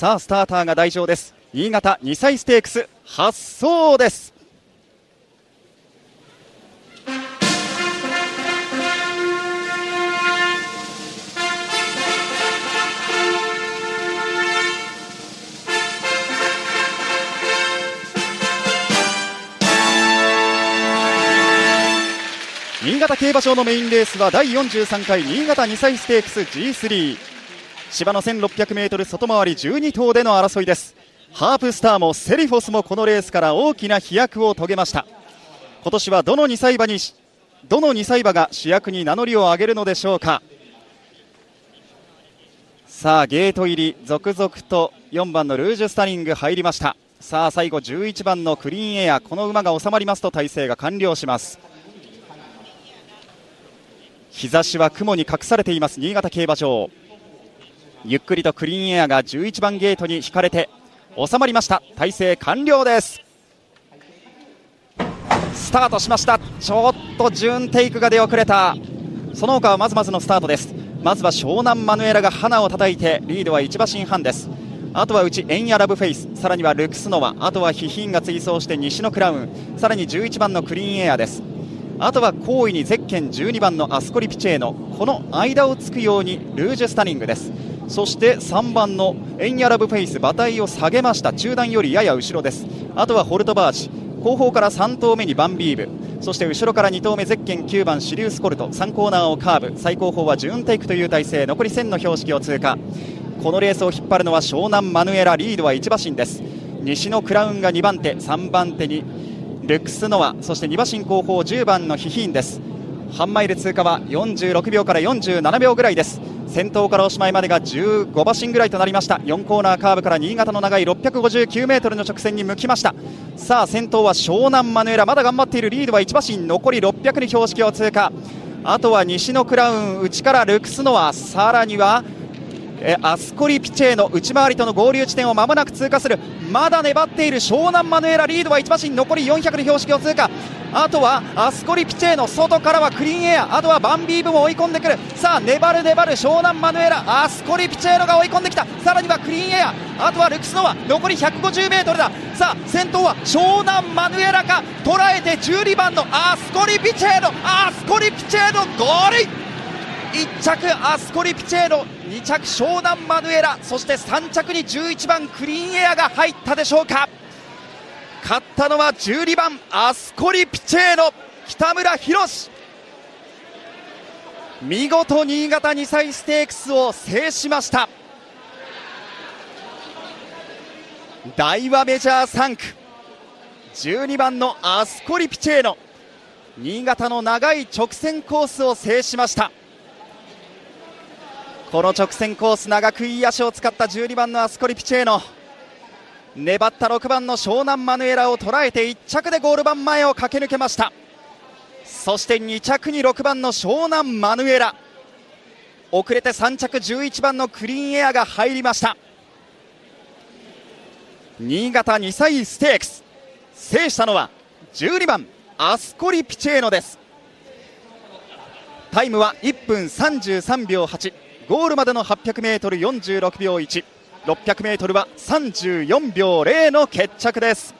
さあスターターが大丈です。新潟2歳ステークス。発走です。新潟競馬場のメインレースは第43回新潟2歳ステークス G3 芝の 1600m 外回り12頭での争いです。ハープスターもセリフォスもこのレースから大きな飛躍を遂げました。今年はどの2歳馬にどの2歳馬が主役に名乗りを上げるのでしょうか。さあゲート入り続々と4番のルージュスタリング入りました。さあ最後11番のクリーンエアこの馬が収まりますと体勢が完了します。日差しは雲に隠されています。新潟競馬場。ゆっくりとクリーンエアが11番ゲートに引かれて収まりました。体勢完了です。スタートしました。ちょっと順テイクが出遅れた。その他はまずまずのスタートです。まずは湘南マヌエラが花を叩いてリードは1馬身半です。あとはうちエンヤラブフェイス。さらにはルクスノワ。あとはヒヒンが追走して西のクラウン。さらに11番のクリーンエアです。あとは後位にゼッケン12番のアスコリピチェーノ。この間をつくようにルージュスタニングです。そして3番のエンヤラブフェイス馬体を下げました。中段よりやや後ろです。あとはホルトバージ後方から3頭目にバンビーブ。そして後ろから2頭目ゼッケン9番シリウスコルト。3コーナーをカーブ。最高峰はジューンテイクという体勢。残り1000の標識を通過。このレースを引っ張るのは湘南マヌエラリードは1馬身です。西のクラウンが2番手。3番手にルックスノワそして2馬身後方10番のヒヒーンです。半マイル通過は46秒から47秒ぐらいです。先頭からおしまいまでが15馬身ぐらいとなりました。4コーナーカーブから新潟の長い 659m の直線に向きました。さあ先頭は湘南マヌエラ。まだ頑張っているリードは1馬身。残り600に標識を通過。あとは西のクラウン内からルクスノア。さらにはえアスコリピチェの内回りとの合流地点をまもなく通過する。まだ粘っている湘南マヌエラリードは1馬身残り400の標識を通過。あとはアスコリピチェの外からはクリーンエア。あとはバンビーブも追い込んでくる。さあ粘る粘る湘南マヌエラ。アスコリピチェーノが追い込んできた。さらにはクリーンエア。あとはルクスノワ残り 150m だ。さあ先頭は湘南マヌエラか。捉えて12番のアスコリピチェーノアスコリピチェノゴール1着アスコリピチェーノ2着湘南マヌエラそして3着に11番クリーンエアが入ったでしょうか。勝ったのは12番アスコリピチェーノ北村宏見事新潟2歳ステークスを制しました。大和メジャー3区。12番のアスコリピチェーノ新潟の長い直線コースを制しました。この直線コース長くいい足を使った12番のアスコリピチェーノ。粘った6番の湘南マヌエラを捉えて1着でゴール板前を駆け抜けました。そして2着に6番の湘南マヌエラ。遅れて3着11番のクリーンエアが入りました。新潟2歳ステークス。制したのは12番アスコリピチェーノです。タイムは1分33秒8ゴールまでの 800m46 秒1 600m は34秒0の決着です。